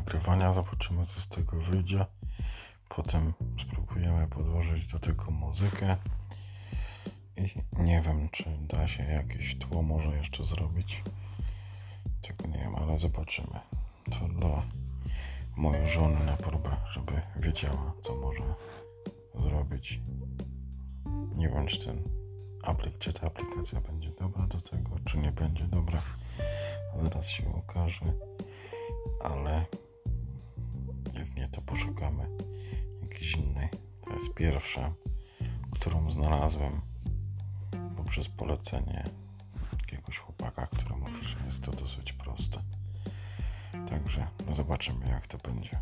nagrywania. Zobaczymy, co z tego wyjdzie. Potem spróbujemy podłożyć do tego muzykę. I nie wiem, czy da się jakieś tło może jeszcze zrobić. Tego nie wiem, ale zobaczymy. To dla mojej żony na próbę, żeby wiedziała, co może zrobić. Nie wiem, czy ten aplik, czy ta aplikacja będzie dobra do tego, czy nie będzie dobra. Zaraz się okaże, ale poszukamy jakiejś innej. To jest pierwsza, którą znalazłem poprzez polecenie jakiegoś chłopaka, który mówi, że jest to dosyć proste. Także no zobaczymy, jak to będzie.